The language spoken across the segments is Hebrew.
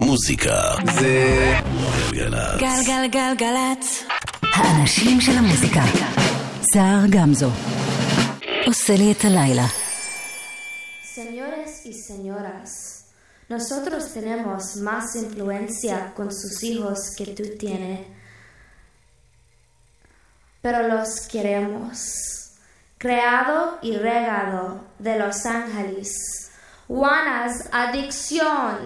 מוזיקה זה גלגלצ. גלגלגלגלצ. האנשים של המוזיקה. סער גמזו. עושה לי את הלילה. Señores y señoras, nosotros tenemos más influencia con sus hijos que tú tienes, pero los queremos. Creado y regado de Los Ángeles. Juanas Adicción.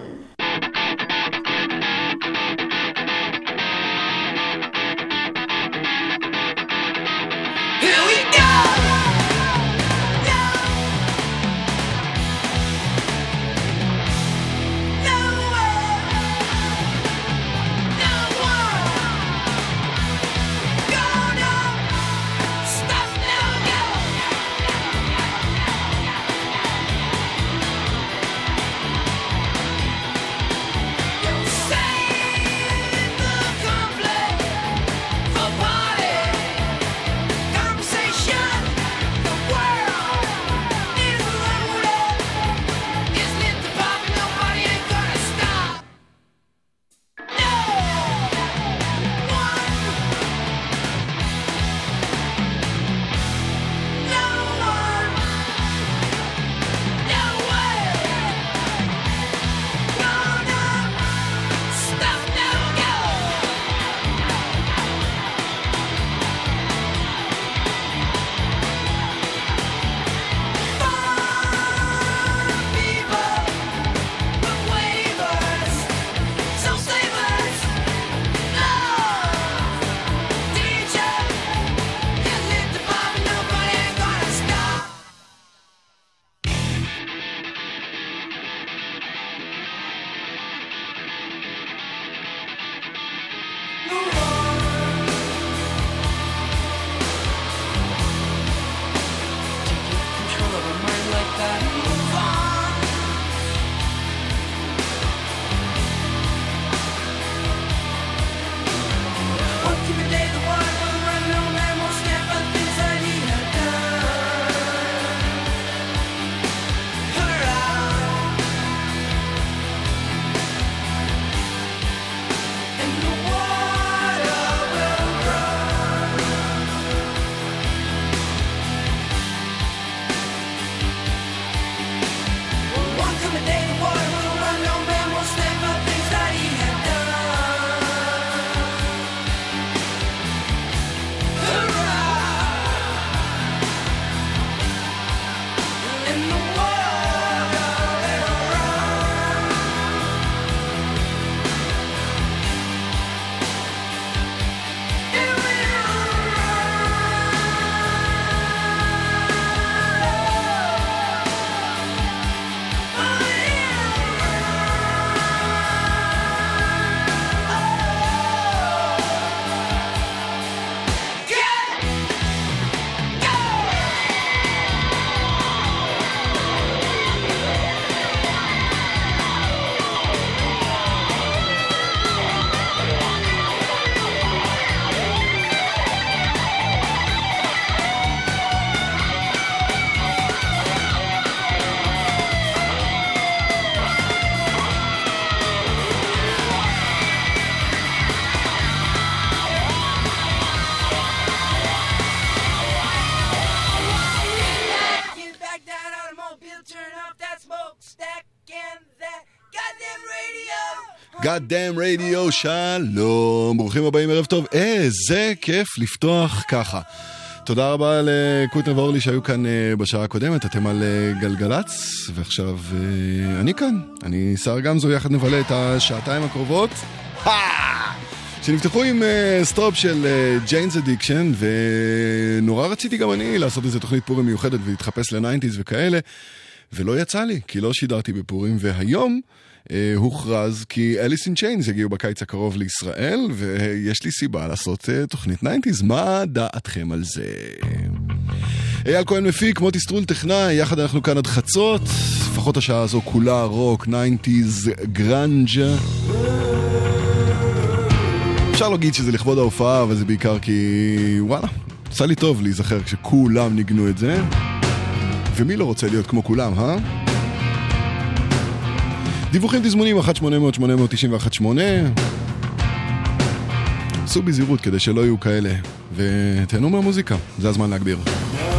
God damn radio, שלום, ברוכים הבאים, ערב טוב. איזה כיף לפתוח ככה. תודה רבה לקוטנר ואורלי שהיו כאן אה, בשעה הקודמת, אתם על אה, גלגלצ, ועכשיו אה, אני כאן, אני שר גמזו, יחד נבלה את השעתיים הקרובות. שנפתחו עם אה, Stop של Jane's Addiction, ונורא רציתי גם אני לעשות איזה תוכנית פורים מיוחדת ולהתחפש ל nineties וכאלה, ולא יצא לי, כי לא שידרתי בפורים, והיום אה, הוכרז כי Alice in Chains יגיעו בקיץ הקרוב לישראל, ויש לי סיבה לעשות אה, תוכנית nineties. מה דעתכם על זה? אייל כהן מפיק, מוטי סטרול טכנאי, יחד אנחנו כאן עד חצות. לפחות השעה הזו כולה רוק, nineties, גראנג'. אפשר להגיד שזה לכבוד ההופעה, אבל זה בעיקר כי וואלה, עשה לי טוב להיזכר כשכולם ניגנו את זה. ומי לא רוצה להיות כמו כולם, אה? דיווחים תזמונים 1-800-891-8 עשו בזהירות כדי שלא יהיו כאלה, ותהנו מהמוזיקה, זה הזמן להגביר. Yeah.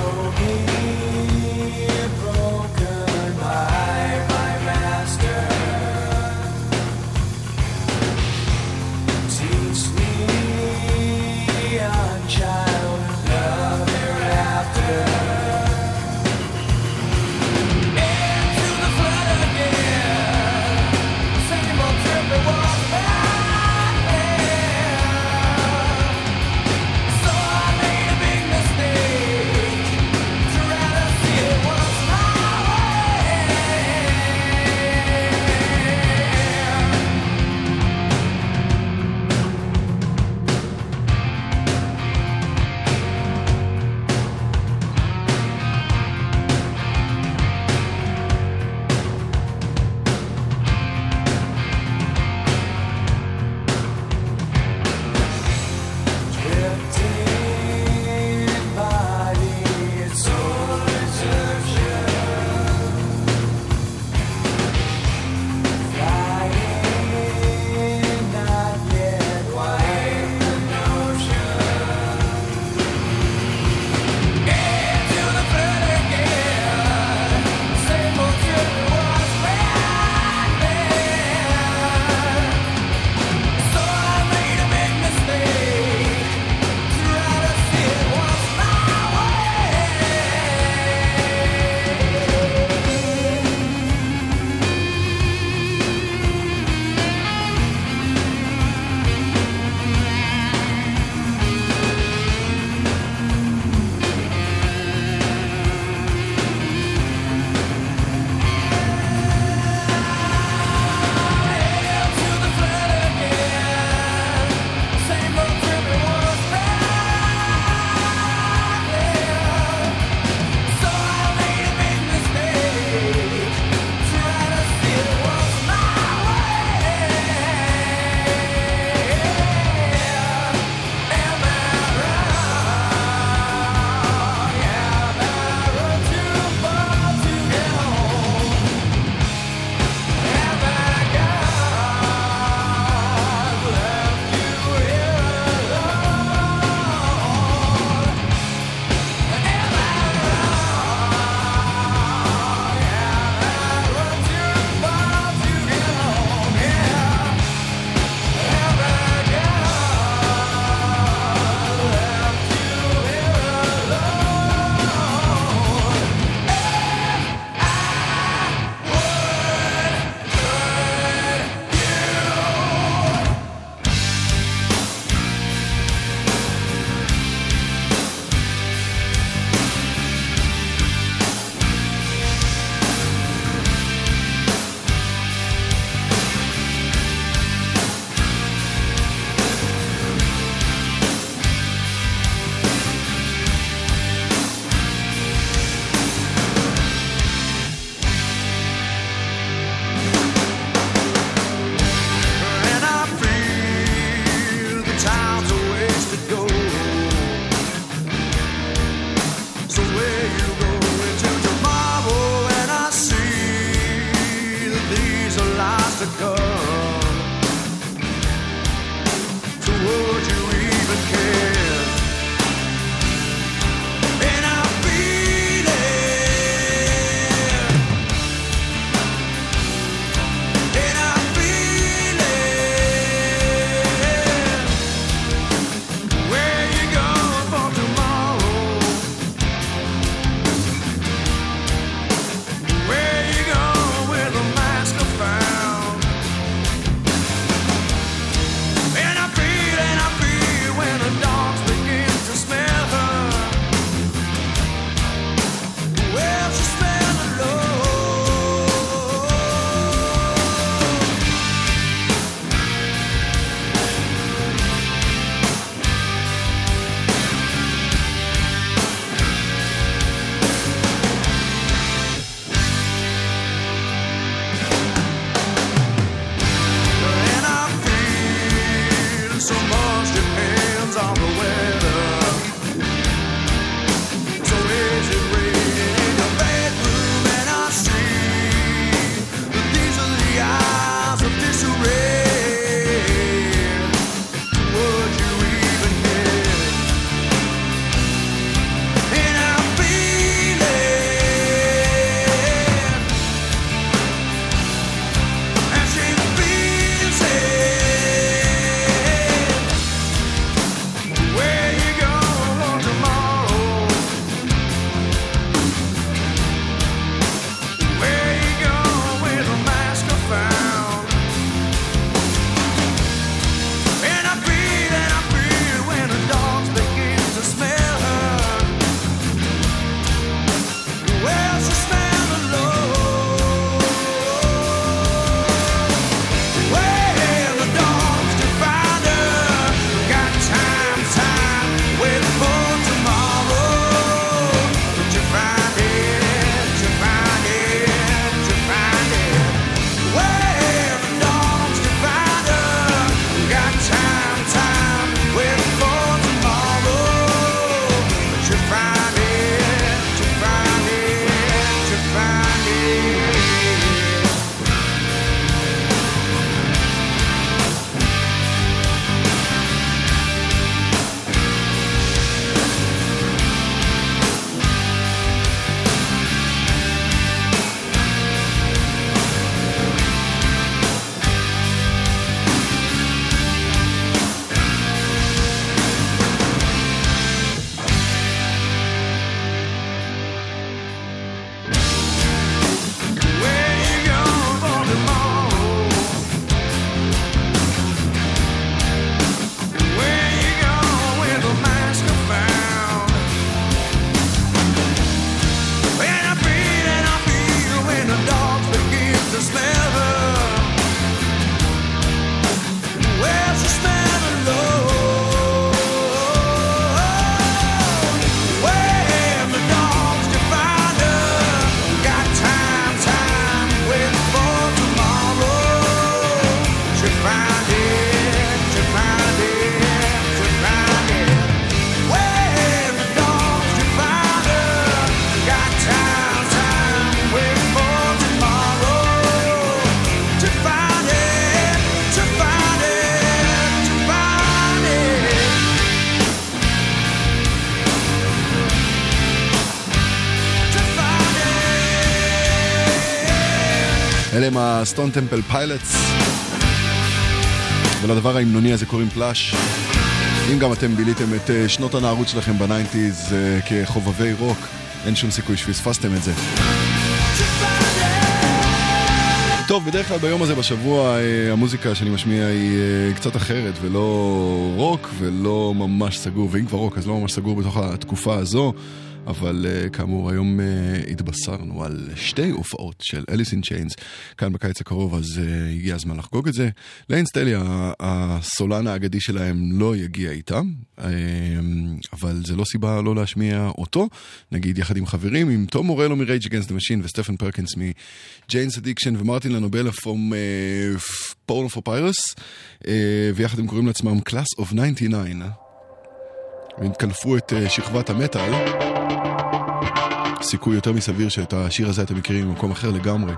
ה Stone Temple Pilots, ולדבר ההמנוני הזה קוראים Plush. אם גם אתם ביליתם את אה, שנות הנערות שלכם ב nineties אה, כחובבי רוק, אין שום סיכוי שפספסתם את זה. טוב, בדרך כלל ביום הזה בשבוע אה, המוזיקה שאני משמיע היא קצת אחרת, ולא רוק ולא ממש סגור, ואם כבר רוק אז לא ממש סגור בתוך התקופה הזו, אבל אה, כאמור היום אה, התבשרנו על שתי הופעות של Alice in Chains כאן בקיץ הקרוב, אז אה, הגיע הזמן לחגוג את זה. ליין סטלי, הסולן האגדי שלהם לא יגיע איתם, אבל זה לא סיבה לא להשמיע אותו, נגיד יחד עם חברים, עם תום מורלו מ Rage Against the Machine וסטפן פרקינס מ Jane's Addiction ומרטין לנובל from Porno for Pyros, ויחד הם קוראים לעצמם Class of 99. והם קלפו את אה, שכבת המטאל. סיכוי יותר מסביר שאת השיר הזה אתם מכירים ממקום אחר לגמרי.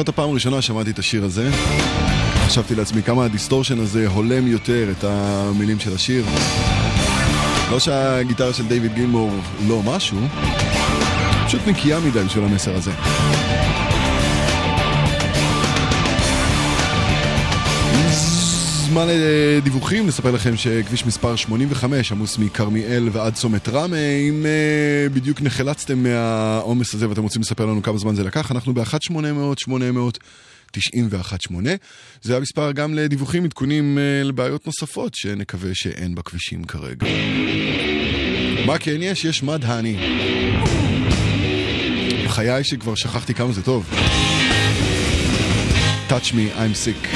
זוכר את הפעם הראשונה שמעתי את השיר הזה. חשבתי לעצמי כמה ה distortion הזה הולם יותר את המילים של השיר. לא שהגיטרה של דיוויד גילמור לא משהו, פשוט נקייה מדי בשביל המסר הזה. זמן לדיווחים, נספר לכם שכביש מספר 85 עמוס מכרמיאל ועד צומת ראמה. אם אה, בדיוק נחלצתם מהעומס הזה ואתם רוצים לספר לנו כמה זמן זה לקח, אנחנו ב-1-800-800-918. זה המספר גם לדיווחים, עדכונים אה, לבעיות נוספות שנקווה שאין בכבישים כרגע. מה כן יש? יש מד האני. בחיי שכבר שכחתי כמה זה טוב. Touch me, I'm sick.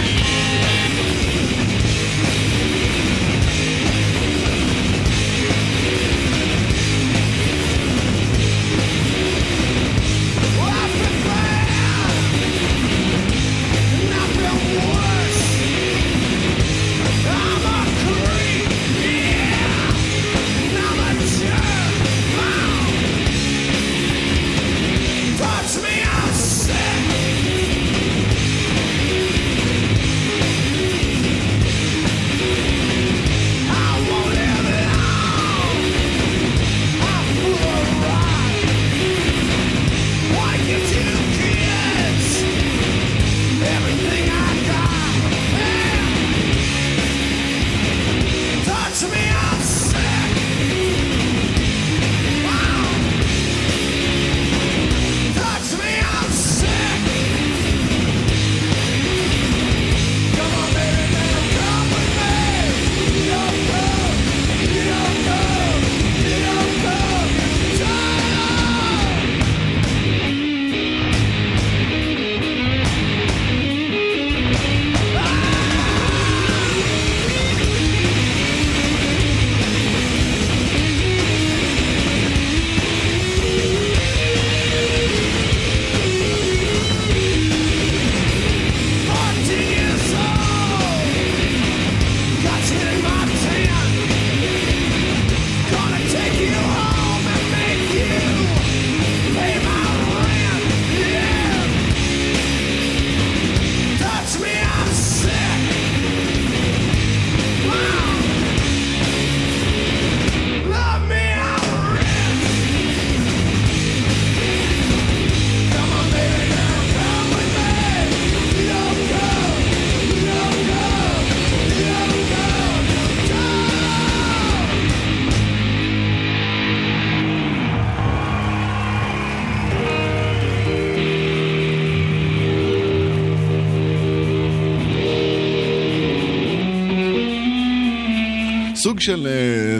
של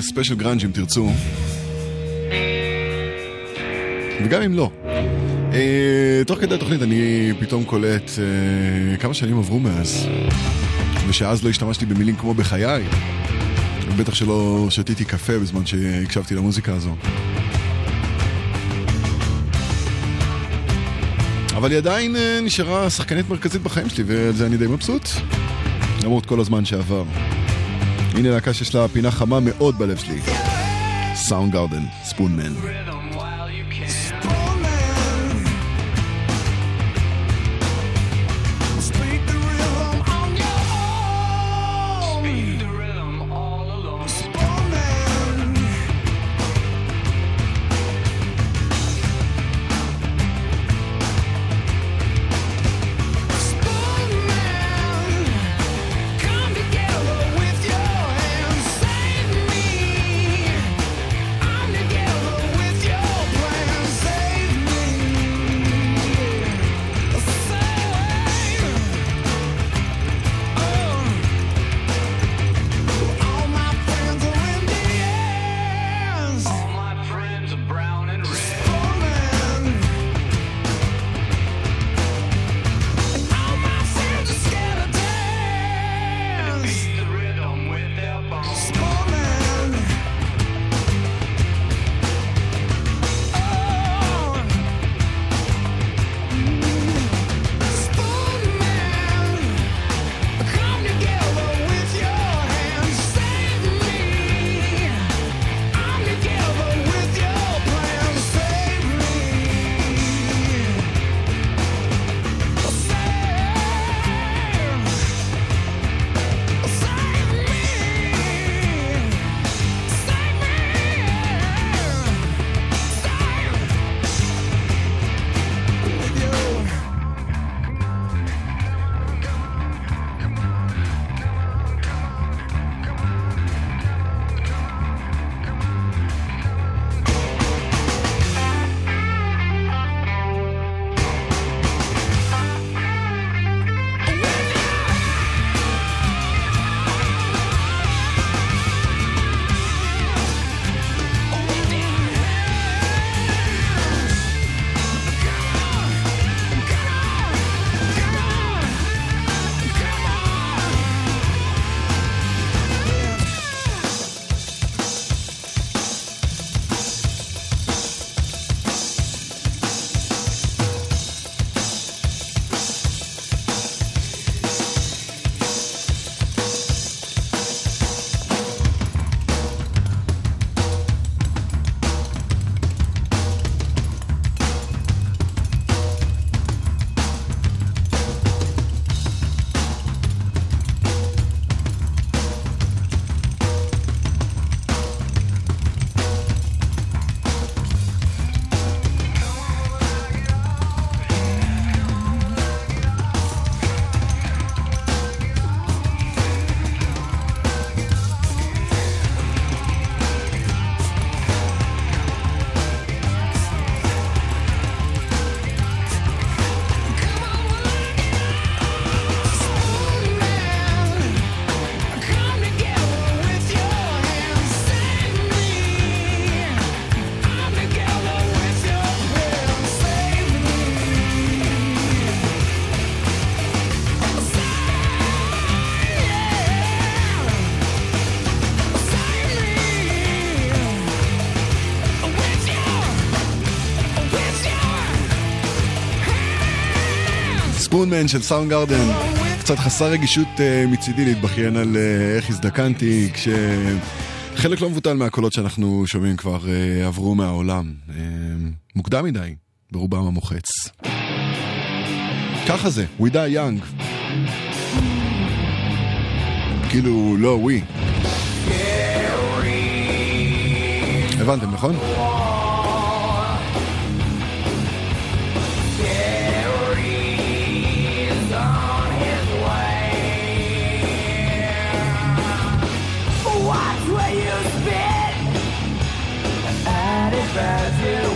special גראנג' אם תרצו. וגם אם לא. אה, תוך כדי התוכנית אני פתאום קולט אה, כמה שנים עברו מאז. ושאז לא השתמשתי במילים כמו בחיי. בטח שלא שתיתי קפה בזמן שהקשבתי למוזיקה הזו. אבל היא עדיין אה, נשארה שחקנית מרכזית בחיים שלי, ועל זה אני די מבסוט. למרות כל הזמן שעבר. הנה להקה שיש לה פינה חמה מאוד בלב שלי. סאונד גארדן, ספונמן. ספונמן של סאונד גרדן. קצת חסר רגישות אה, מצידי להתבכיין על אה, איך הזדקנתי, כשחלק לא מבוטל מהקולות שאנחנו שומעים כבר אה, עברו מהעולם. מוקדם מדי, ברובם המוחץ. ככה זה, We die young. כאילו, לא, we. הבנתם, נכון? bad you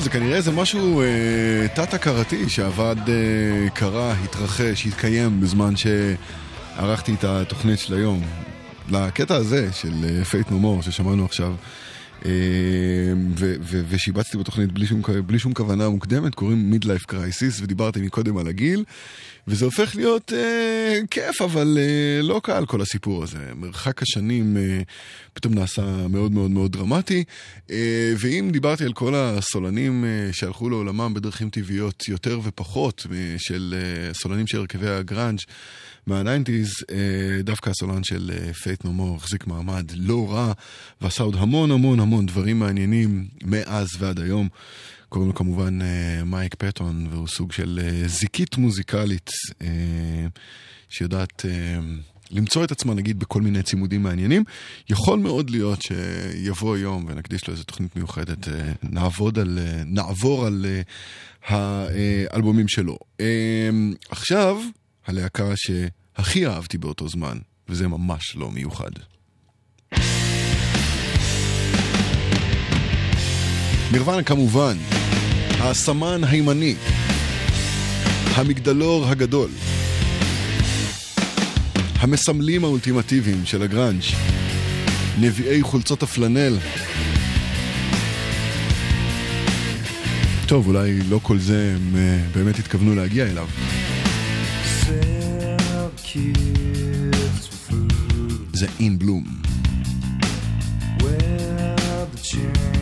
טוב, זה כנראה איזה משהו אה, תת-הכרתי שעבד, אה, קרה, התרחש, התקיים בזמן שערכתי את התוכנית של היום. לקטע הזה של Faith No More ששמענו עכשיו, ו- ו- ושיבצתי בתוכנית בלי שום, בלי שום כוונה מוקדמת, קוראים Midlife Crisis, ודיברתי מקודם על הגיל. וזה הופך להיות אה, כיף, אבל אה, לא קל כל הסיפור הזה. מרחק השנים אה, פתאום נעשה מאוד מאוד מאוד דרמטי. אה, ואם דיברתי על כל הסולנים אה, שהלכו לעולמם בדרכים טבעיות יותר ופחות אה, של אה, סולנים של הרכבי הגראנג' מה nineties, אה, דווקא הסולן של Faith No More החזיק מעמד לא רע, ועשה עוד המון המון המון דברים מעניינים מאז ועד היום. קוראים לו כמובן אה, מייק פטון, והוא סוג של אה, זיקית מוזיקלית אה, שיודעת למצוא את עצמה נגיד בכל מיני צימודים מעניינים. יכול מאוד להיות שיבוא יום ונקדיש לו איזו תוכנית מיוחדת, נעבוד על, נעבור על האלבומים שלו. עכשיו, הלהקה שהכי אהבתי באותו זמן, וזה ממש לא מיוחד. נירוונה כמובן, הסמן הימני, המגדלור הגדול, המסמלים האולטימטיביים של הגראנג', נביאי חולצות הפלנל. טוב, אולי לא כל זה הם באמת התכוונו להגיע אליו. זה אין בלום. Likes to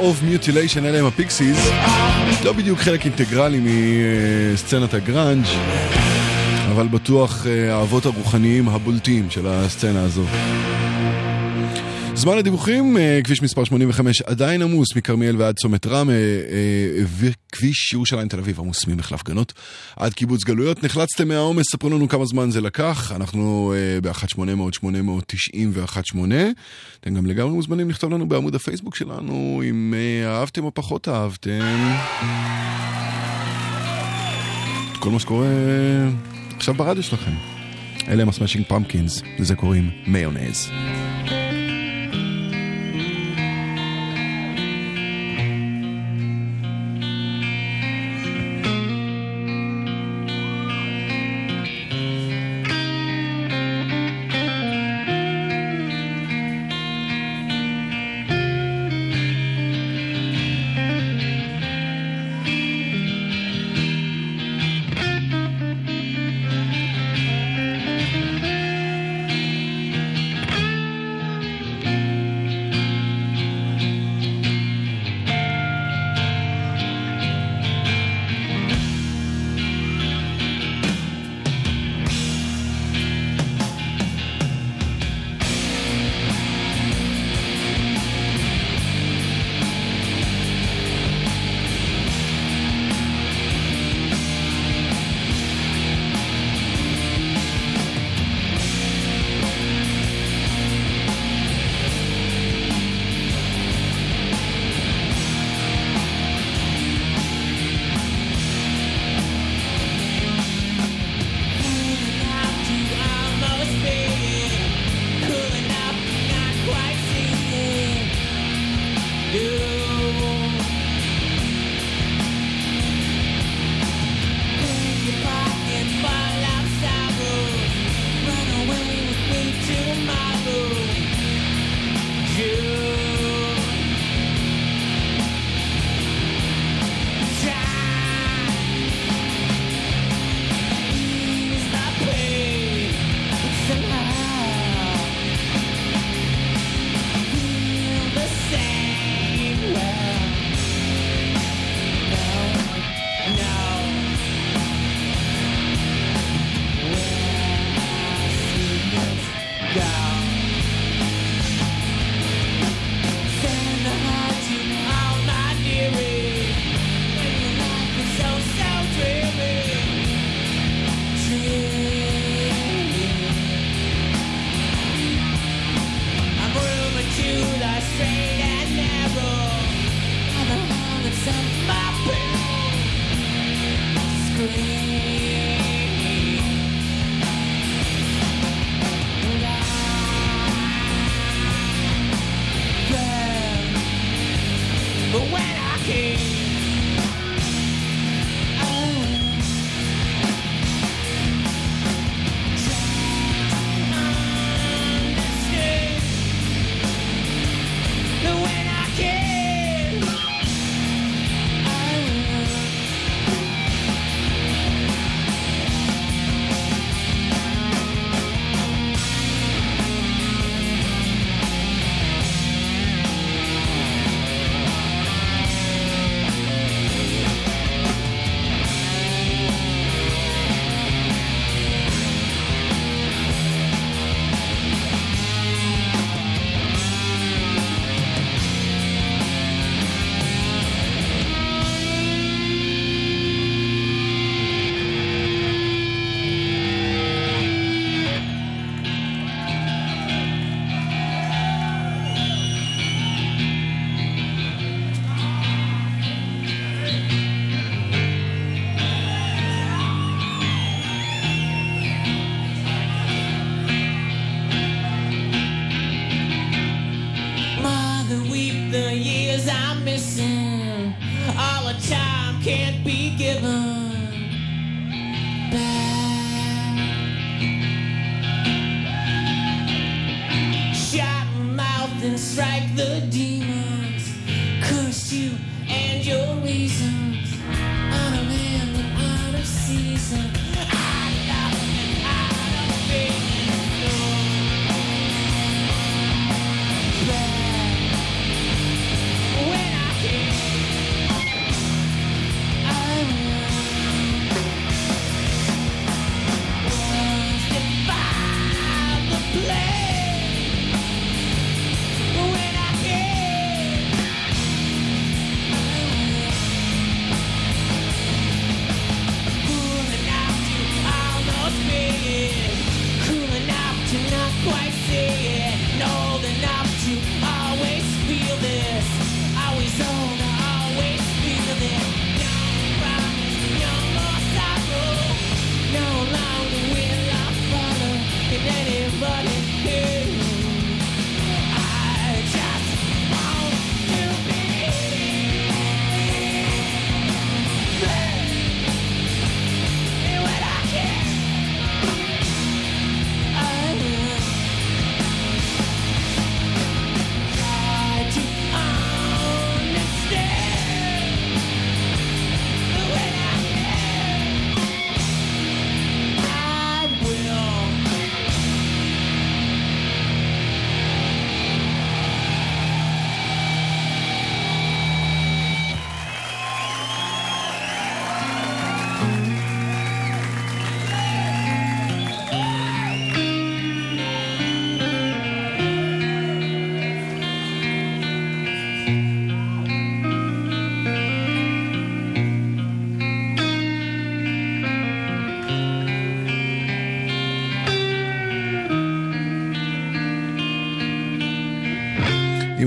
of Mutilation, אלה הם הפיקסיס, לא בדיוק חלק אינטגרלי מסצנת הגראנג', אבל בטוח אה, האבות הרוחניים הבולטים של הסצנה הזו. זמן הדיווחים, אה, כביש מספר 85 עדיין עמוס מכרמיאל ועד צומת ראמה, אה, וכביש ירושלים תל אביב עמוס ממחלף גנות עד קיבוץ גלויות. נחלצתם מהעומס, ספרו לנו כמה זמן זה לקח, אנחנו ב-1800-890 ו-18. אתם גם לגמרי מוזמנים לכתוב לנו בעמוד הפייסבוק שלנו אם אה, אהבתם או פחות אהבתם. כל מה שקורה עכשיו ברדיו שלכם. אלה הם הסמאשינג פמפקינס, לזה קוראים מיונז.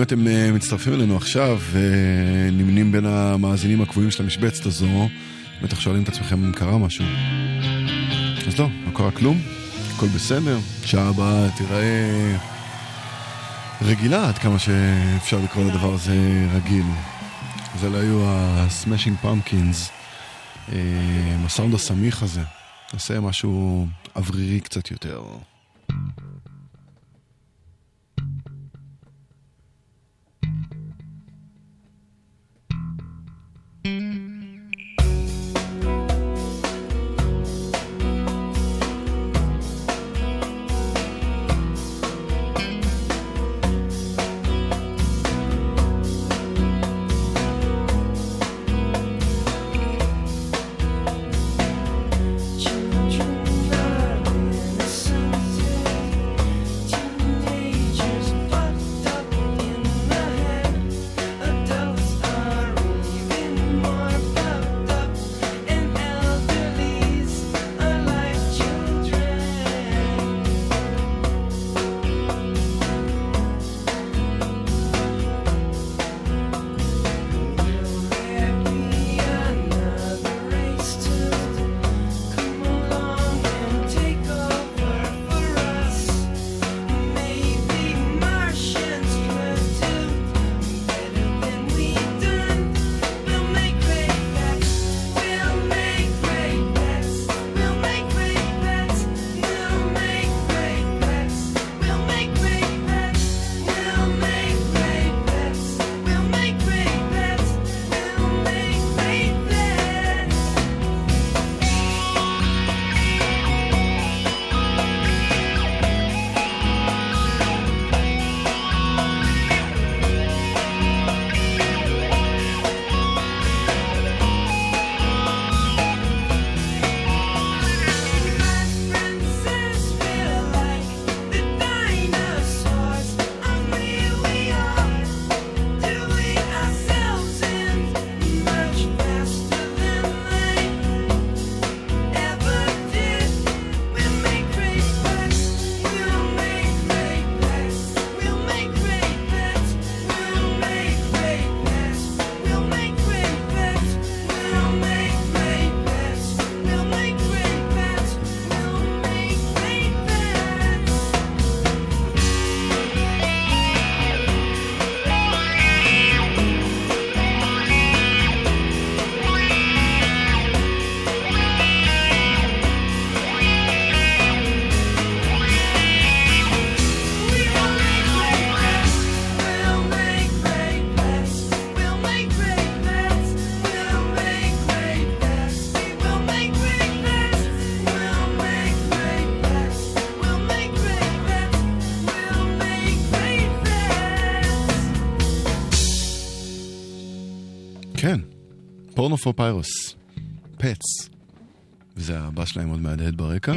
אתם אה, מצטרפים אלינו עכשיו ונמנים בין המאזינים הקבועים של המשבצת הזו, בטח שואלים את עצמכם אם קרה משהו. אז לא, לא קרה כלום, הכל בסדר, שעה הבאה תיראה רגילה עד כמה שאפשר לקרוא לדבר הזה רגיל. אז אלה היו Pumpkins, אה, עם הסאונד הסמיך הזה. נעשה משהו אוורירי קצת יותר. Porno for Pyros, Pets, וזה הבא שלהם עוד מהדהד ברקע.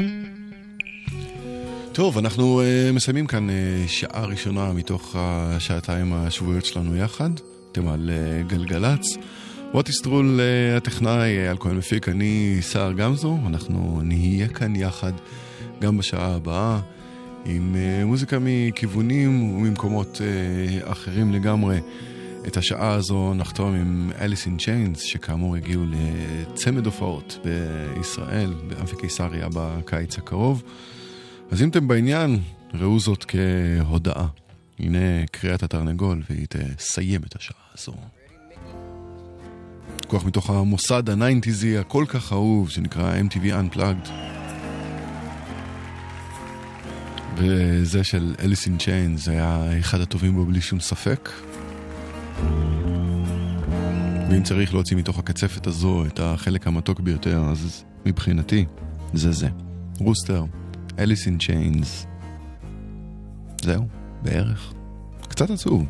טוב, אנחנו אה, מסיימים כאן אה, שעה ראשונה מתוך השעתיים השבועיות שלנו יחד. אתם על אה, גלגלצ. מוטי סטרול אה, הטכנאי, אייל כהן מפיק, אני סער גמזו. אנחנו נהיה כאן יחד גם בשעה הבאה עם אה, מוזיקה מכיוונים וממקומות אה, אחרים לגמרי. את השעה הזו נחתום עם Alice in Chains, שכאמור הגיעו לצמד הופעות בישראל, באמפי קיסריה בקיץ הקרוב. אז אם אתם בעניין, ראו זאת כהודעה. הנה קריאת התרנגול, והיא תסיים את השעה הזו. לקוח מתוך המוסד הניינטיזי הכל כך אהוב, שנקרא MTV Unplugged. וזה של Alice in Chains, היה אחד הטובים בו בלי שום ספק. ואם צריך להוציא מתוך הקצפת הזו את החלק המתוק ביותר, אז מבחינתי זה זה. רוסטר, אליס אין צ'יינס. זהו, בערך. קצת עצוב.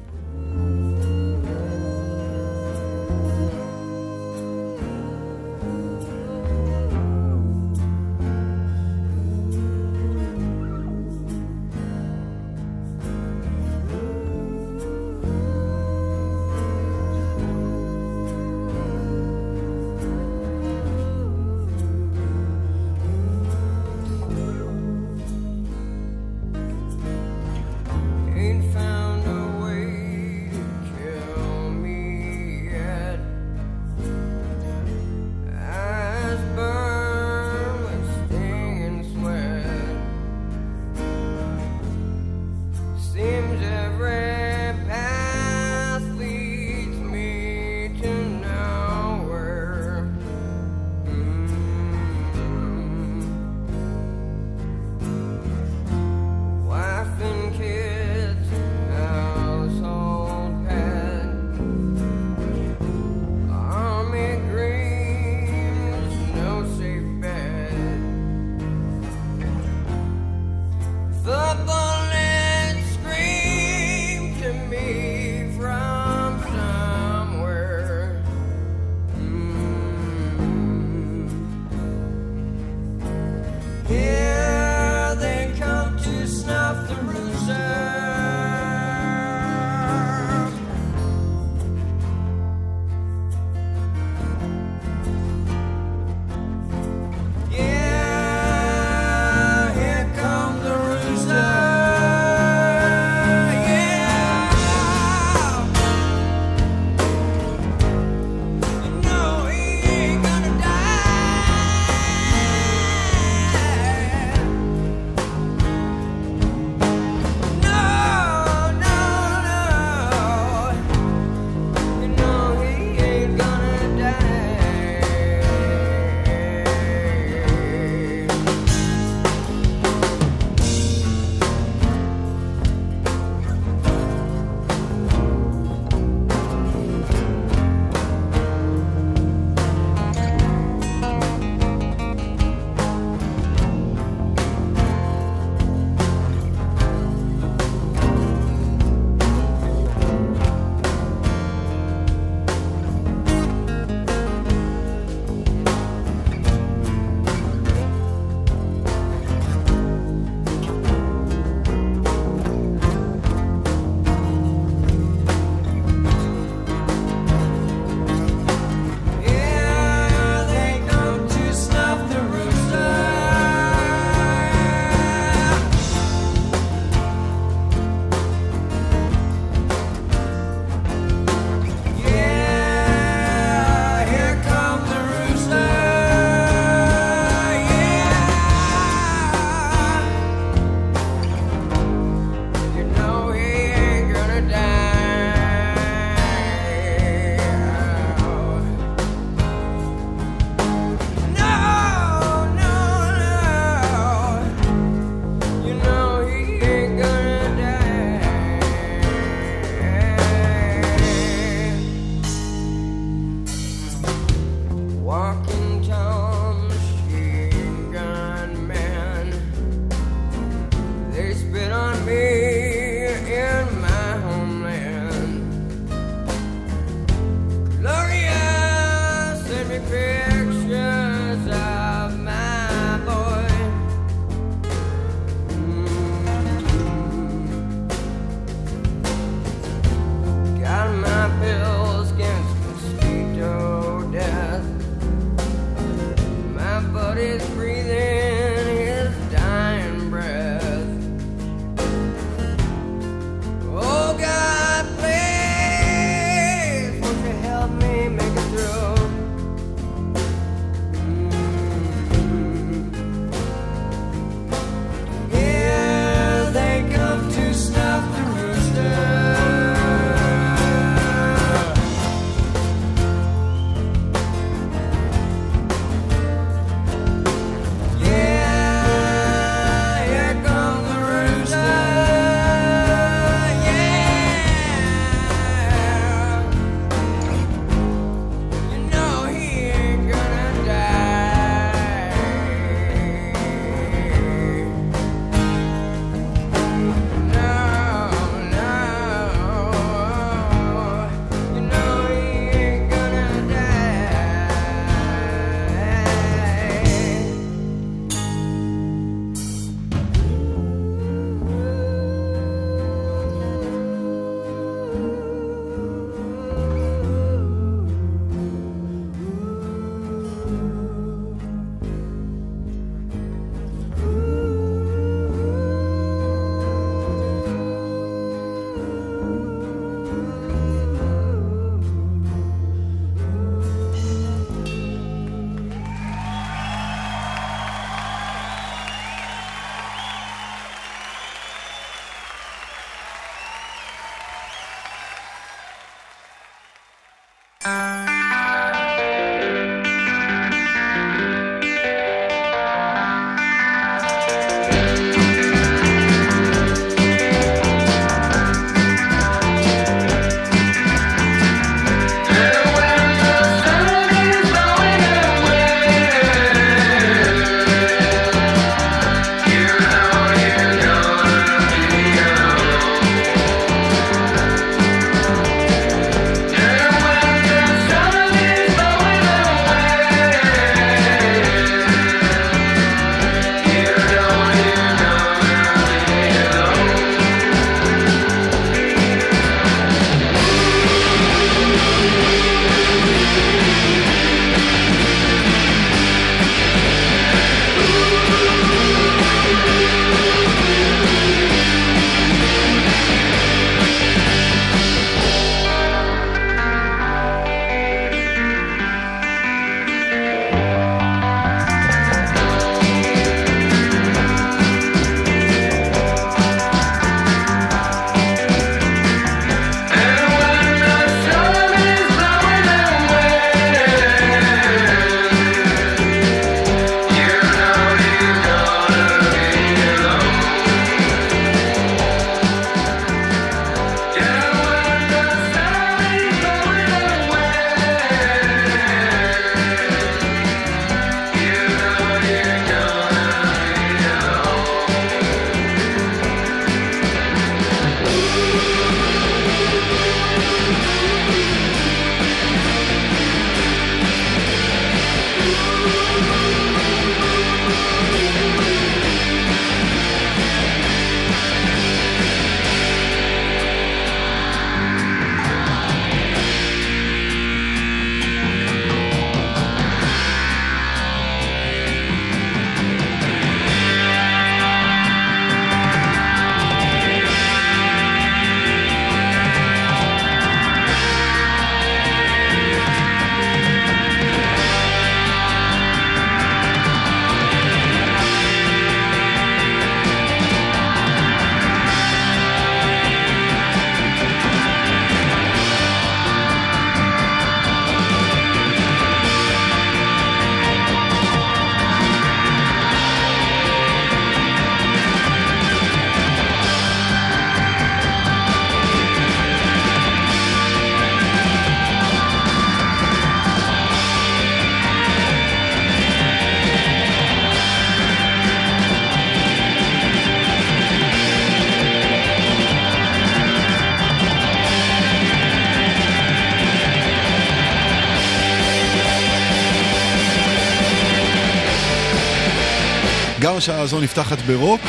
השעה הזו נפתחת ברוק,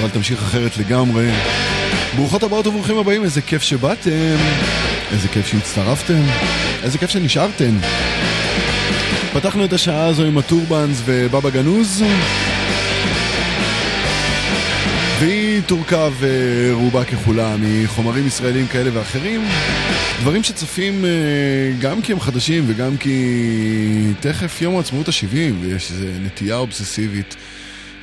אבל תמשיך אחרת לגמרי. ברוכות הבאות וברוכים הבאים, איזה כיף שבאתם, איזה כיף שהצטרפתם, איזה כיף שנשארתם. פתחנו את השעה הזו עם הטורבנס ובבא גנוז. והיא תורכב רובה ככולה מחומרים ישראלים כאלה ואחרים. דברים שצפים אה, גם כי הם חדשים וגם כי תכף יום העצמאות ה-70 ויש איזו נטייה אובססיבית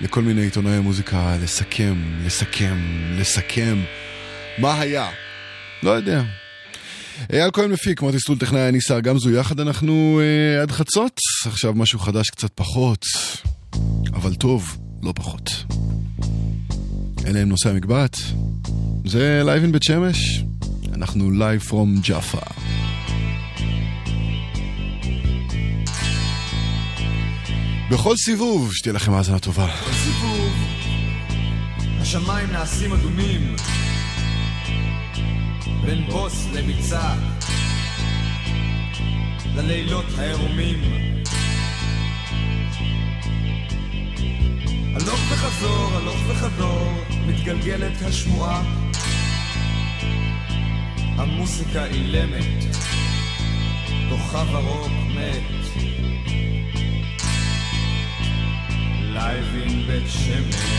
לכל מיני עיתונאי המוזיקה לסכם, לסכם, לסכם. מה היה? לא יודע. אייל כהן מפיק, מוטי סטול טכנאי, אני סער גמזו, יחד אנחנו אה, עד חצות. עכשיו משהו חדש קצת פחות, אבל טוב, לא פחות. אלה הם נושאי המגבעת. זה live in בית שמש, אנחנו live from Jaffa. בכל סיבוב, שתהיה לכם האזנה טובה. כל סיבוב, השמיים נעשים אדומים, בין בוס לביצה, ללילות העירומים. הלוך וחזור, הלוך וחזור, מתגלגלת השמועה. המוסיקה אילמת, כוכב הרוק מת. לייב עם בית שמש.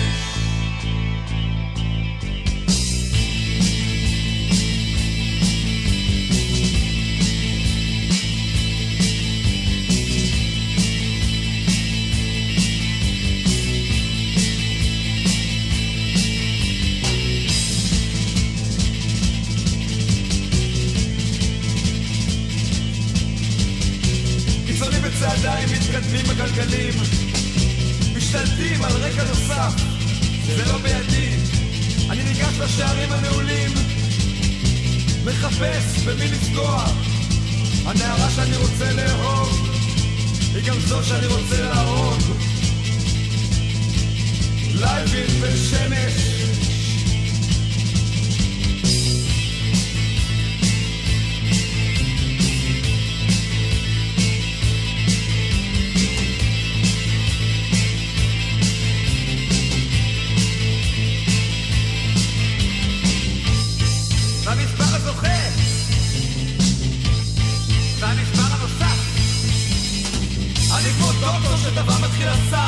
בצעדיים מתקדמים בגלגלים משתלטים על רקע נוסף. זה לא בידי. אני ניגש לשערים הנעולים. מחפש במי לפגוע. הנערה שאני רוצה לאהוב היא גם זו שאני רוצה להרוג. לייבים בשמש והמספר your side.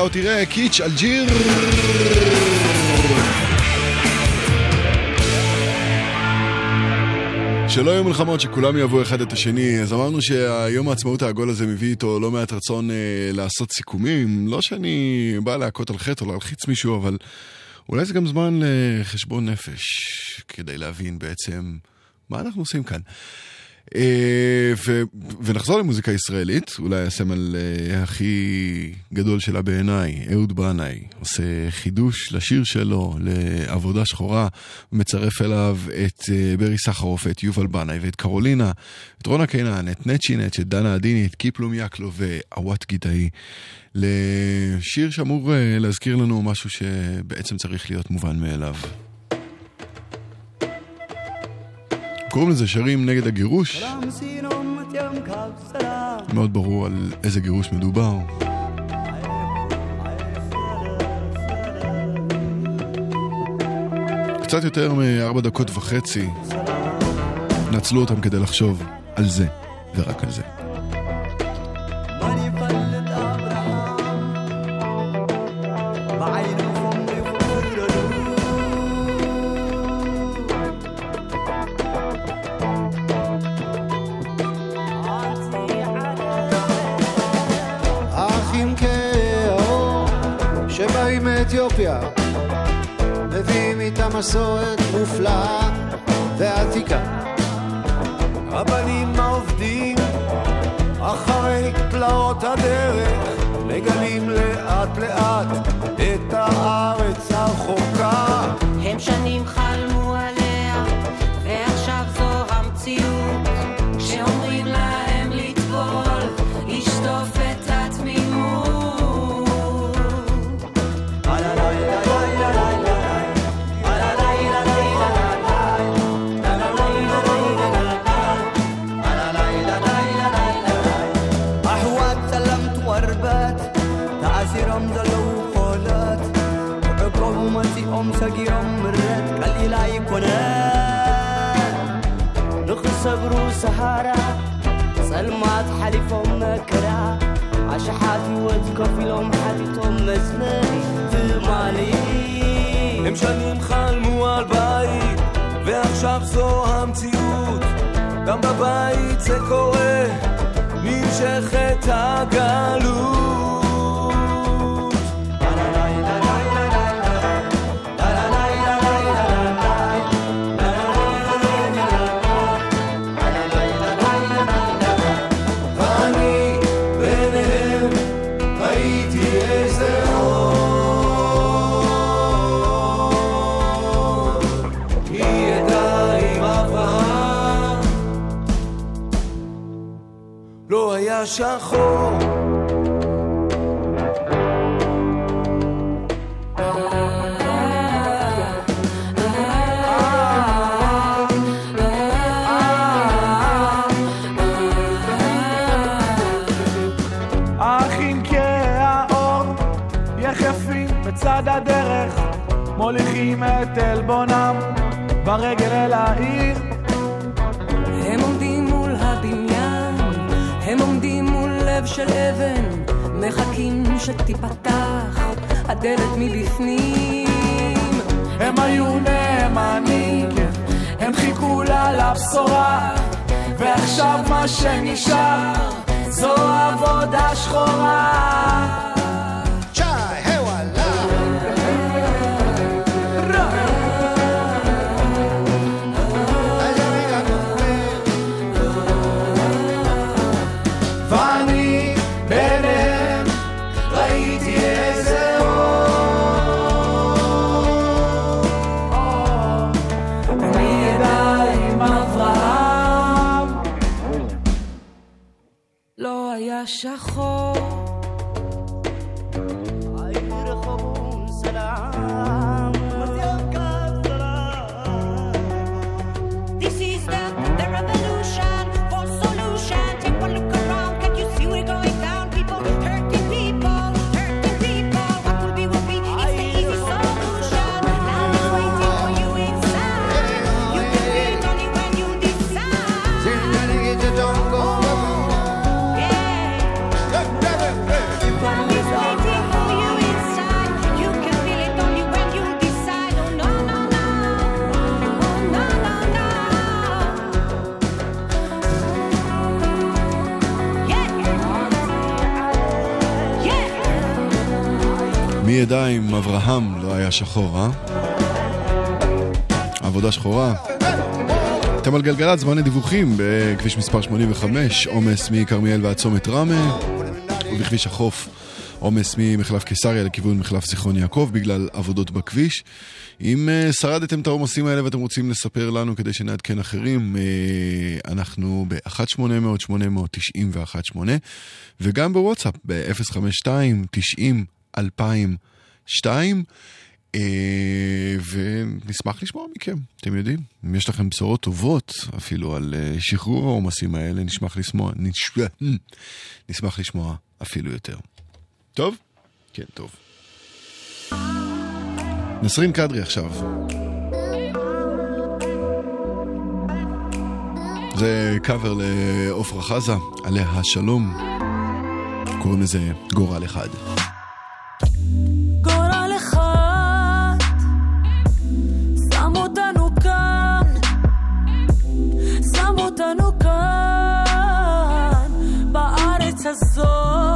אתה עוד תראה קיץ' אלג'יר. שלא יהיו מלחמות, שכולם יאהבו אחד את השני. אז אמרנו שהיום העצמאות העגול הזה מביא איתו לא מעט רצון אה, לעשות סיכומים. לא שאני בא להכות על חטא או להלחיץ מישהו, אבל אולי זה גם זמן לחשבון נפש, כדי להבין בעצם מה אנחנו עושים כאן. אה, ו- ונחזור למוזיקה ישראלית, אולי הסמל אה, הכי גדול שלה בעיניי, אהוד בנאי, עושה חידוש לשיר שלו, לעבודה שחורה, מצרף אליו את אה, ברי סחרוף, את יובל בנאי ואת קרולינה, את רונה קינן, את נצ'ינץ', את דנה עדיני, את קיפלום יקלו ועוואט גידאי, לשיר שאמור להזכיר לנו משהו שבעצם צריך להיות מובן מאליו. קוראים לזה שרים נגד הגירוש. מאוד ברור על איזה גירוש מדובר. קצת יותר מארבע דקות וחצי נצלו אותם כדי לחשוב על זה, ורק על זה. מסורת מופלאה نخسبروا سهارة سلمات حليفهم مكرا عشحات يود كفيلهم حديتهم مسمري تمالي הם שנים חלמו על בית, ועכשיו זו המציאות. גם בבית זה קורה, נמשכת הגלות. יחפים בצד הדרך מוליכים את עלבונם ברגל אל העיר של אבן, מחכים שתיפתח הדלת מבפנים. הם היו נאמנים, הם חיכו לה לבשורה, ועכשיו מה שנשאר זו עבודה שחורה. אברהם לא היה שחור, אה? עבודה שחורה. אתם על גלגלצ, זמן הדיווחים בכביש מספר 85, עומס מכרמיאל ועד צומת ראמה, ובכביש החוף עומס ממחלף קיסריה לכיוון מחלף זיכרון יעקב בגלל עבודות בכביש. אם uh, שרדתם את העומסים האלה ואתם רוצים לספר לנו כדי שנעדכן אחרים, uh, אנחנו ב-1-800-890-118 וגם בוואטסאפ ב-052-90-2002 אה, ונשמח לשמוע מכם, אתם יודעים, אם יש לכם בשורות טובות אפילו על אה, שחרור העומסים האלה, נשמח לשמוע, נש... נשמח לשמוע אפילו יותר. טוב? כן, טוב. נסרין קדרי עכשיו. זה קאבר לעופרה חזה, עליה השלום. קוראים לזה גורל אחד. אותנו כאן בארץ הזאת.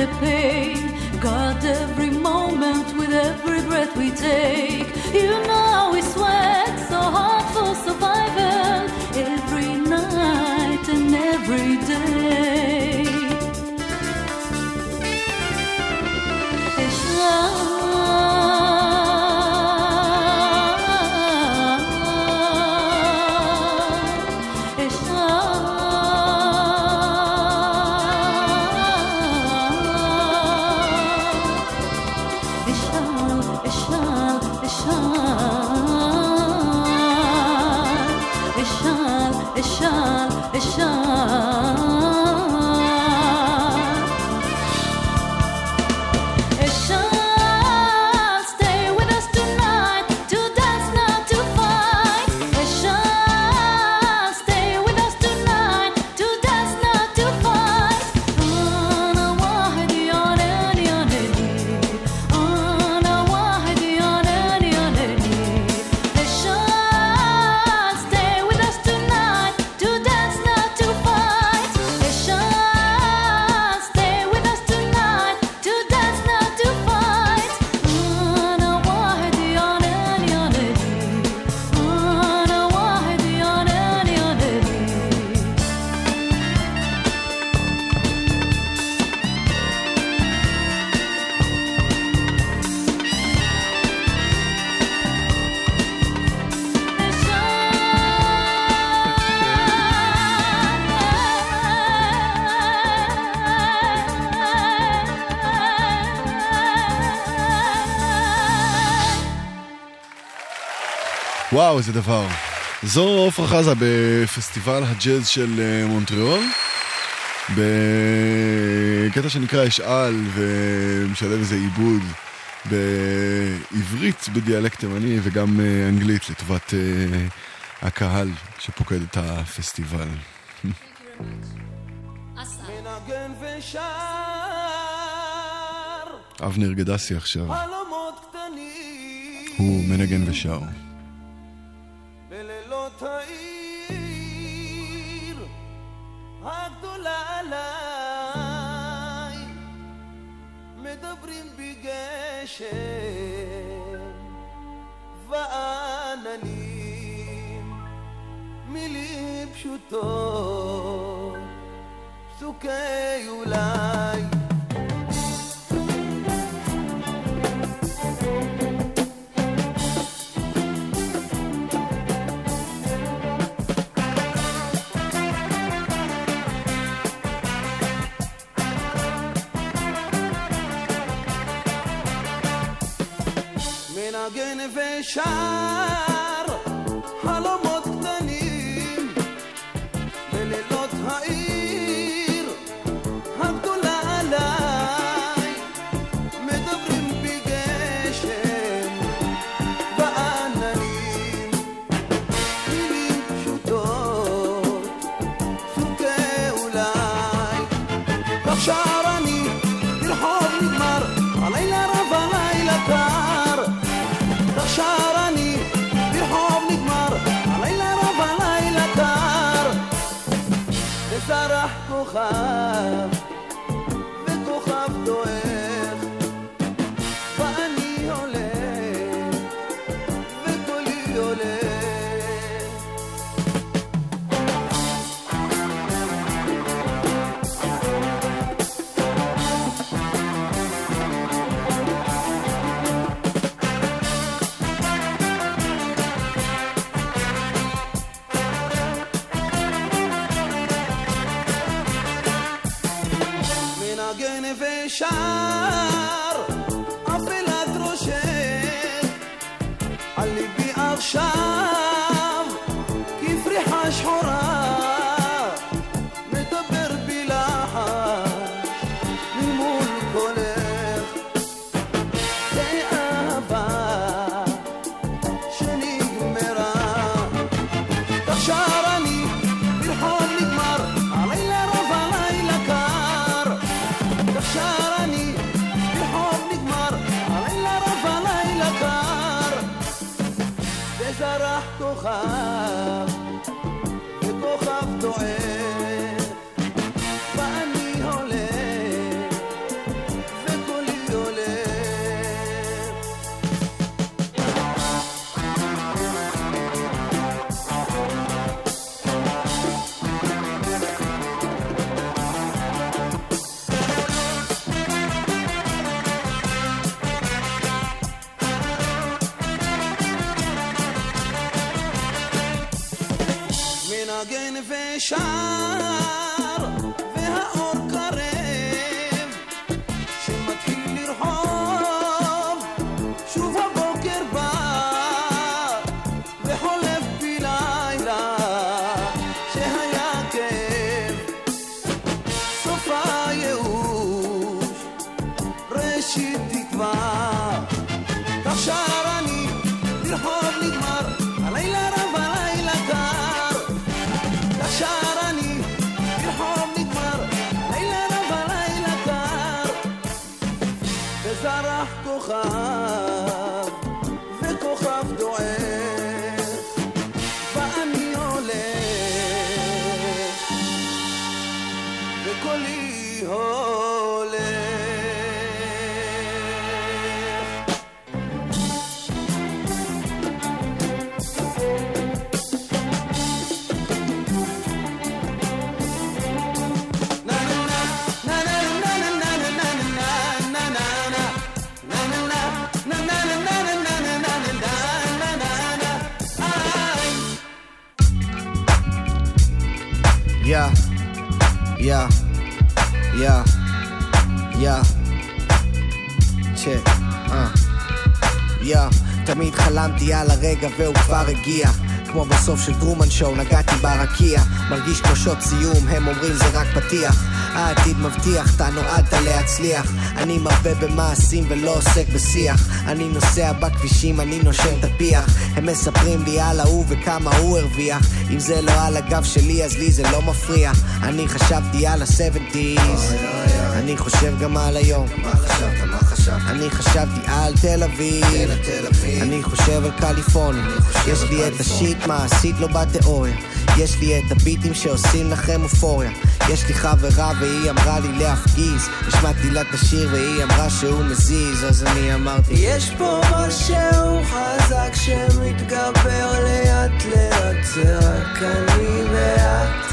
the pain. Guard every moment with every breath we take. You know we swear. וואו, איזה דבר. זו עפרה חזה בפסטיבל הג'אז של אה, מונטריאול, בקטע שנקרא אשאל ומשלב איזה עיבוד בעברית, בדיאלקט תימני וגם אה, אנגלית לטובת אה, הקהל שפוקד את הפסטיבל. אבנר גדסי עכשיו. הוא מנגן ושר. השם. ועננים, מילים פשוטות, פסוקי אולי. מנגן ושר love. הרגע והוא כבר הגיע. כמו בסוף של טרומן שואו, נגעתי ברקיע. מרגיש כמו שעות סיום, הם אומרים זה רק פתיח. העתיד מבטיח, אתה נועדת להצליח. אני מרבה במעשים ולא עוסק בשיח. אני נוסע בכבישים, אני נושם את הפיח. הם מספרים לי על ההוא וכמה הוא הרוויח. אם זה לא על הגב שלי, אז לי זה לא מפריע. אני חשבתי על ה-70's. אני חושב גם על היום. מה חשבת? מה חשבת? אני חשבתי על תל אביב. אני חושב על קליפורניה. יש לי את השיט מעשית, לא בתיאוריה. יש לי את הביטים שעושים לכם אופוריה. יש לי חברה והיא אמרה לי להפגיז. השמעתי לה את השיר והיא אמרה שהוא מזיז, אז אני אמרתי יש פה משהו חזק שמתגבר לאט לאט זה רק אני ואת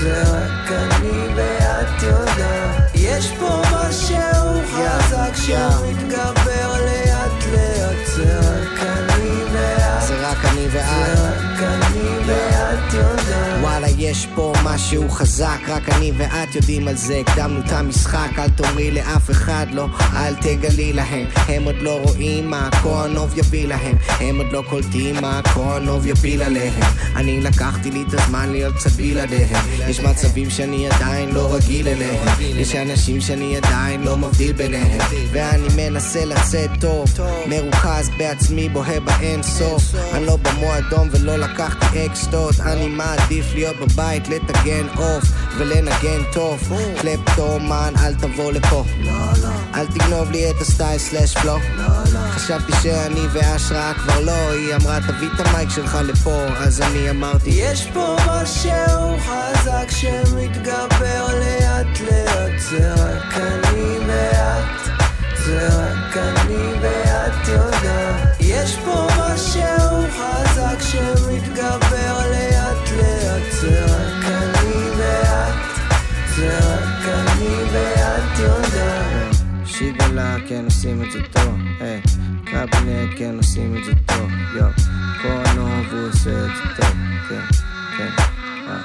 זה רק אני ואת יודעת יש פה משהו חזק שמתגבר לאט לאט זה רק אני ואת. זה רק אני ואת וואלה יש פה משהו חזק רק אני ואת יודעים על זה. הקדמנו את המשחק אל תאמרי לאף אחד לא אל תגלי להם. הם עוד לא רואים מה הכהנוב יביא להם. הם עוד לא קולטים מה הכהנוב יפיל עליהם. אני לקחתי לי את הזמן להיות קצת בלעדיהם יש מצבים שאני עדיין לא רגיל אליהם. יש אנשים שאני עדיין לא מבדיל ביניהם. ואני מנסה לצאת טוב מרוכז בעצמי בוהה באין סוף. אני לא במועדון ולא לקחתי אקסטות. אני מעדיף להיות בבית לטגן עוף ולנגן טוב. קלפטומן אל תבוא לפה. אל תגנוב לי את הסטייל סלאש פלו חשבתי שאני והשראה כבר לא. היא אמרה תביא את המייק שלך לפה. אז אני אמרתי יש פה משהו חזק שמתגבר לאט לאט. זה רק אני ואת. זה רק אני ואת יודעת. יש פה משהו חזק שמתגבר לאט ואת, זה רק אני ואת, זה רק אני ואת יודעת. שיבלה כן עושים את זה טוב, היי, קבינט כן עושים את זה טוב, יו, קורנו והוא עושה את זה טוב, כן, כן, אה,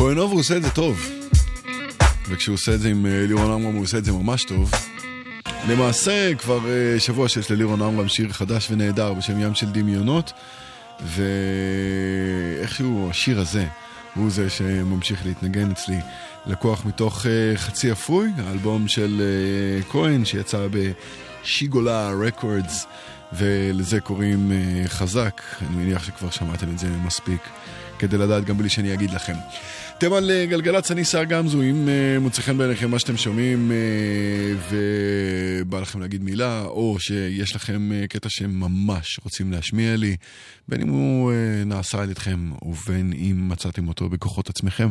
אה. הוא עושה את זה טוב. וכשהוא עושה את זה עם אה, לירון עמרם הוא עושה את זה ממש טוב. למעשה, כבר אה, שבוע שיש ללירון עמרם שיר חדש ונהדר בשם ים של דמיונות, ואיכשהו השיר הזה הוא זה שממשיך להתנגן אצלי. לקוח מתוך אה, חצי אפוי, האלבום של אה, כהן שיצא בשיגולה רקורדס, ולזה קוראים חזק, אני מניח שכבר שמעתם את זה מספיק, כדי לדעת גם בלי שאני אגיד לכם. אתם על אה, גלגלצ, אני שר גמזו, אם אה, מוצא חן בעיניכם מה שאתם שומעים אה, ובא לכם להגיד מילה, או שיש לכם קטע שממש רוצים להשמיע לי, בין אם הוא נעשה על ידכם ובין אם מצאתם אותו בכוחות עצמכם,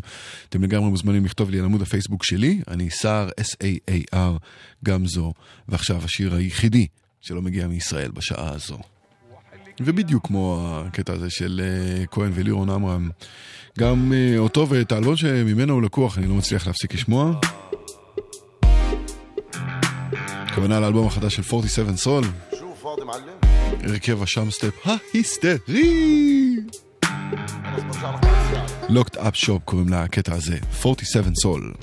אתם לגמרי מוזמנים לכתוב לי על עמוד הפייסבוק שלי, אני שר, S-A-A-R, גמזו, ועכשיו השיר היחידי שלא מגיע מישראל בשעה הזו. ובדיוק כמו הקטע הזה של כהן ולירון עמרם, גם אה, אותו ואת האלבון שממנו הוא לקוח, אני לא מצליח להפסיק לשמוע. הכוונה לאלבום החדש של 47 סול. הרכב השם סטפ ההיסטרי! לוקט אפ שופ קוראים לקטע הזה, 47 סול.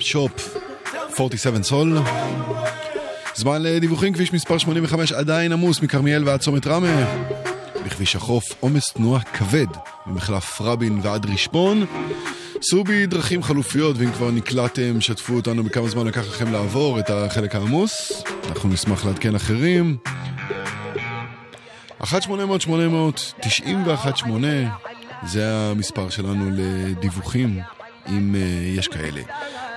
אפ שופ, 47 סול. זמן לדיווחים, כביש מספר 85 עדיין עמוס מכרמיאל ועד צומת ראמה. בכביש החוף עומס תנועה כבד ממחלף רבין ועד רשפון. סעו בי דרכים חלופיות, ואם כבר נקלטתם, שתפו אותנו בכמה זמן לקח לכם לעבור את החלק העמוס. אנחנו נשמח לעדכן אחרים. 1-800-800-918 זה המספר שלנו לדיווחים, אם uh, יש כאלה.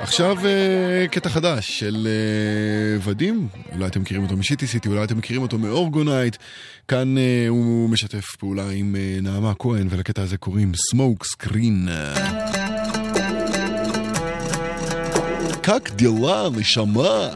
עכשיו אה, קטע חדש של אה, ודים, אולי אתם מכירים אותו משיטי סיטי, אולי אתם מכירים אותו מאורגונייט. כאן אה, הוא משתף פעולה עם נעמה כהן, ולקטע הזה קוראים סמוק סקרין. קק דילה, נשמה.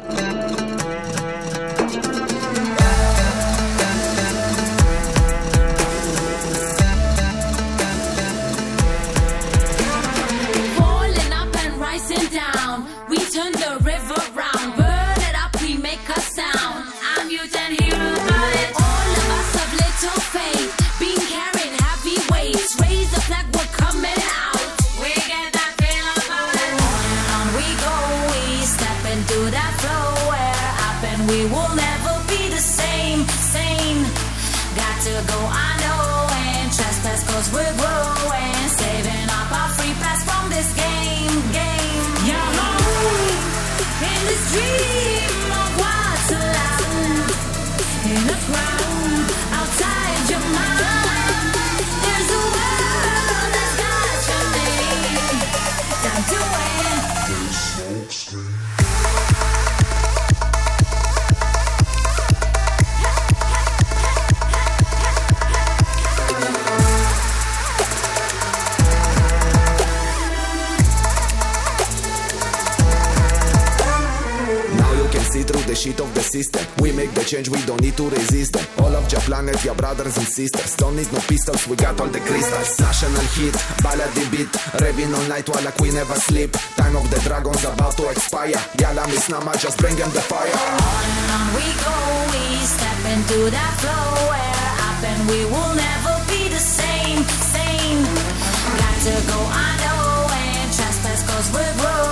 Shit of the system. We make the change, we don't need to resist them. All of your planet, your brothers and sisters. Don't need no pistols, we got all the crystals. National hit, ballady beat. Raving all night while like we never sleep. Time of the dragons about to expire. Yalla miss nama, just bring them the fire. On and on we go, we step into that flow. We're up and we will never be the same, same. Got to go, I and trespass cause we're growing.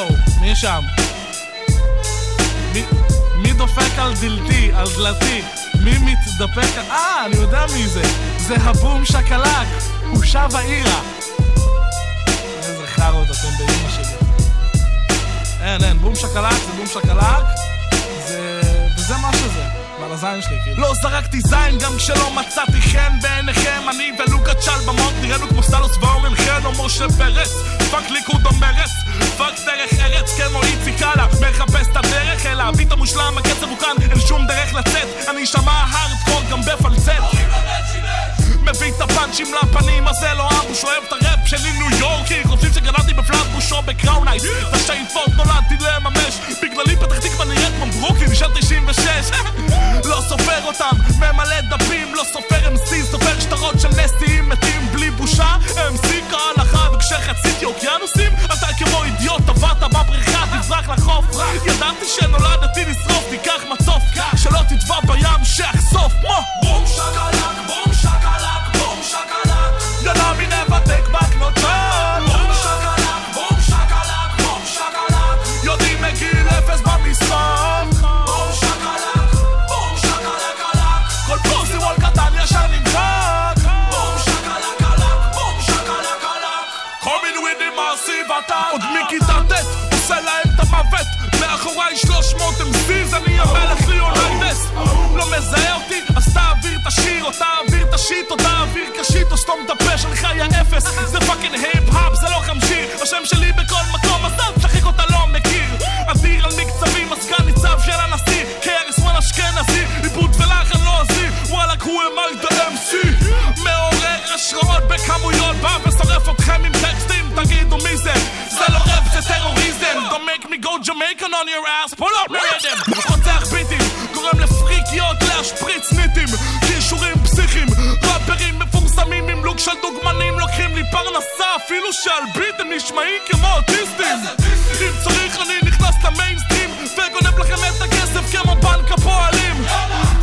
הלו, מי שם? מי- דופק על דלתי, על דלתי? מי מתדפק על... אה, אני יודע מי זה. זה הבום שקלק. הוא שב העירה. איזה חארות אתם באמא שלי. אין, אין, בום שקלק זה בום שקלק. זה... וזה מה שזה. ועל הזין שלי, כאילו. לא זרקתי זין גם כשלא מצאתי חן בעיניכם. אני ולוקה צ'ל במות נראינו כמו סטלוס ואורן חן או משה פרץ fuck ליכוד או מרץ fuck דרך ארץ כמו איציק הלאה מחפש את הדרך אל ה beat המושלם הקצב הוא כאן אין שום דרך לצאת. אני אשמע הארדקור גם בפלצט מביא את הפאנצ'ים לפנים, אז זה לא ambush, אוהב את הראפ שלי ניו יורקי. חושבים שגנבתי בפלטבוש או בקראון הייטס את השאיפות נולדתי לממש. בגללי פתח תקווה נראית כמו ברוקלין של 96 לא סופר אותם, ממלא דפים, לא סופר MC, סופר שטרות של נשיאים מתים בלי בושה. MC כהלכה וכשחציתי אוקיינוסים אתה כמו אידיוט טבעת בבריכה, תברח לחוף. ידעתי שנולדתי לשרוף, תיקח מצוף שלא תטבע בים, שיחשוף. מו! בום שקלק, בום שקלק, בום שקלק אפס זה פאקינג היפ-האפ זה לא חמשיר השם שלי בכל מקום אז אל תשחק אותה לא מכיר. אדיר על מקצבים הסגן ניצב של הנשיא. KRS וואן אשכנזי עיבוד ולחן לא הזי וואלכ הוא אמר את ה-MC מעורר השראות בכמויות בא ושורף אתכם עם טקסטים. תגידו מי זה? זה לא רב זה טרוריזם. Don't make me go Jamaican on your ass pull up rhythm חותך ביטים גורם לפריקיות להשפריץ ניטים של דוגמנים לוקחים לי פרנסה אפילו שעל beat הם נשמעים כמו אוטיסטים. אם צריך אני נכנס למיינסטרים וגונב לכם את הכסף כמו בנק הפועלים.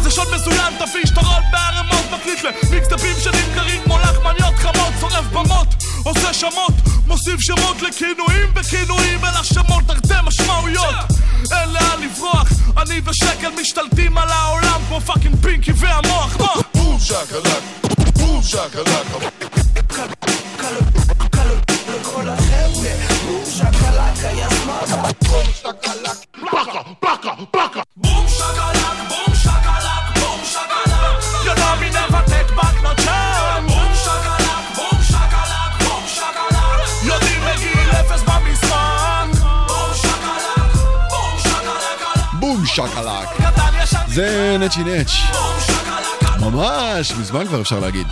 זה שוד מזוין תביא שטרות בערימות מקליט למיקסטפים שנמכרים כמו לחמניות חמות שורף במות עושה שמות מוסיף שמות לכינויים וכינויים אל השמות תרתי משמעויות. אין לאן לברוח אני ושקל משתלטים על העולם כמו fucking פינקי והמוח. מה? בום שקלק, בום שקלק לכל החבר'ה, בום שקלק היה סמארטה, בום שקלק, פקה, פקה, פקה בום שקלק, בום שקלק, בום שקלק ינמי נבטק בקנוצ'ן בום שקלק, בום שקלק, בום שקלק יודעים מגיל אפס במשחק בום שקלק, בום שקלק בום שקלק. זה נצ'י נץ'. ממש, מזמן כבר אפשר להגיד.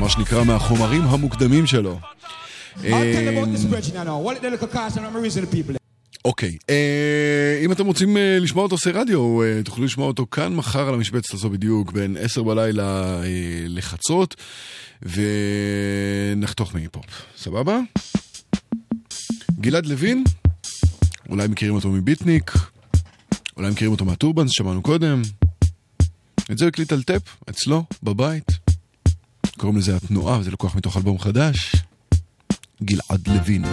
מה שנקרא מהחומרים המוקדמים שלו. People. אוקיי, אה, אם אתם רוצים אה, לשמוע אותו עושה רדיו, אה, תוכלו לשמוע אותו כאן מחר על המשבצת הזו בדיוק, בין 10 בלילה אה, לחצות, ונחתוך מהיפ-הופ. סבבה? גלעד לוין, אולי מכירים אותו מביטניק, אולי מכירים אותו מהטורבנס ששמענו קודם. את זה הקליט על טאפ, אצלו, בבית. קוראים לזה התנועה, וזה לקוח מתוך אלבום חדש. גלעד לוין.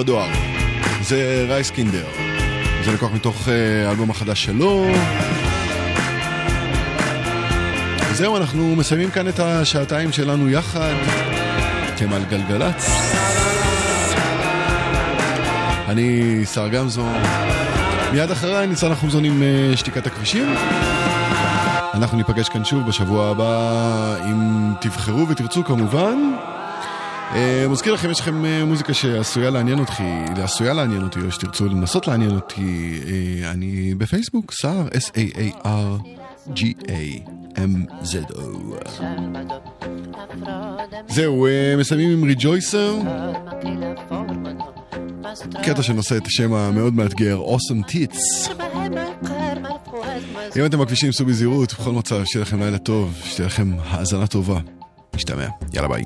בדואר. זה רייסקינדר. זה לקוח מתוך אה, האלבום החדש שלו. זהו, אנחנו מסיימים כאן את השעתיים שלנו יחד. אתם על גלגלצ. אני שר גמזו. מיד אחריי ניצן החומזון עם אה, שתיקת הכבישים. אנחנו ניפגש כאן שוב בשבוע הבא, אם תבחרו ותרצו כמובן. אה, מזכיר לכם, יש לכם אה, מוזיקה שעשויה לעניין אותי, עשויה לעניין אותי, או שתרצו לנסות לעניין אותי, אה, אני בפייסבוק, סער, S-A-A-R-G-A-M-Z-O. זהו, מסיימים עם ריג'ויסר, קטע שנושא את השם המאוד מאתגר, Awesome Tits. אם אתם בכבישים, סעו בזהירות, בכל מצב, שיהיה לכם לילה טוב, שתהיה לכם האזנה טובה. משתמע, יאללה ביי.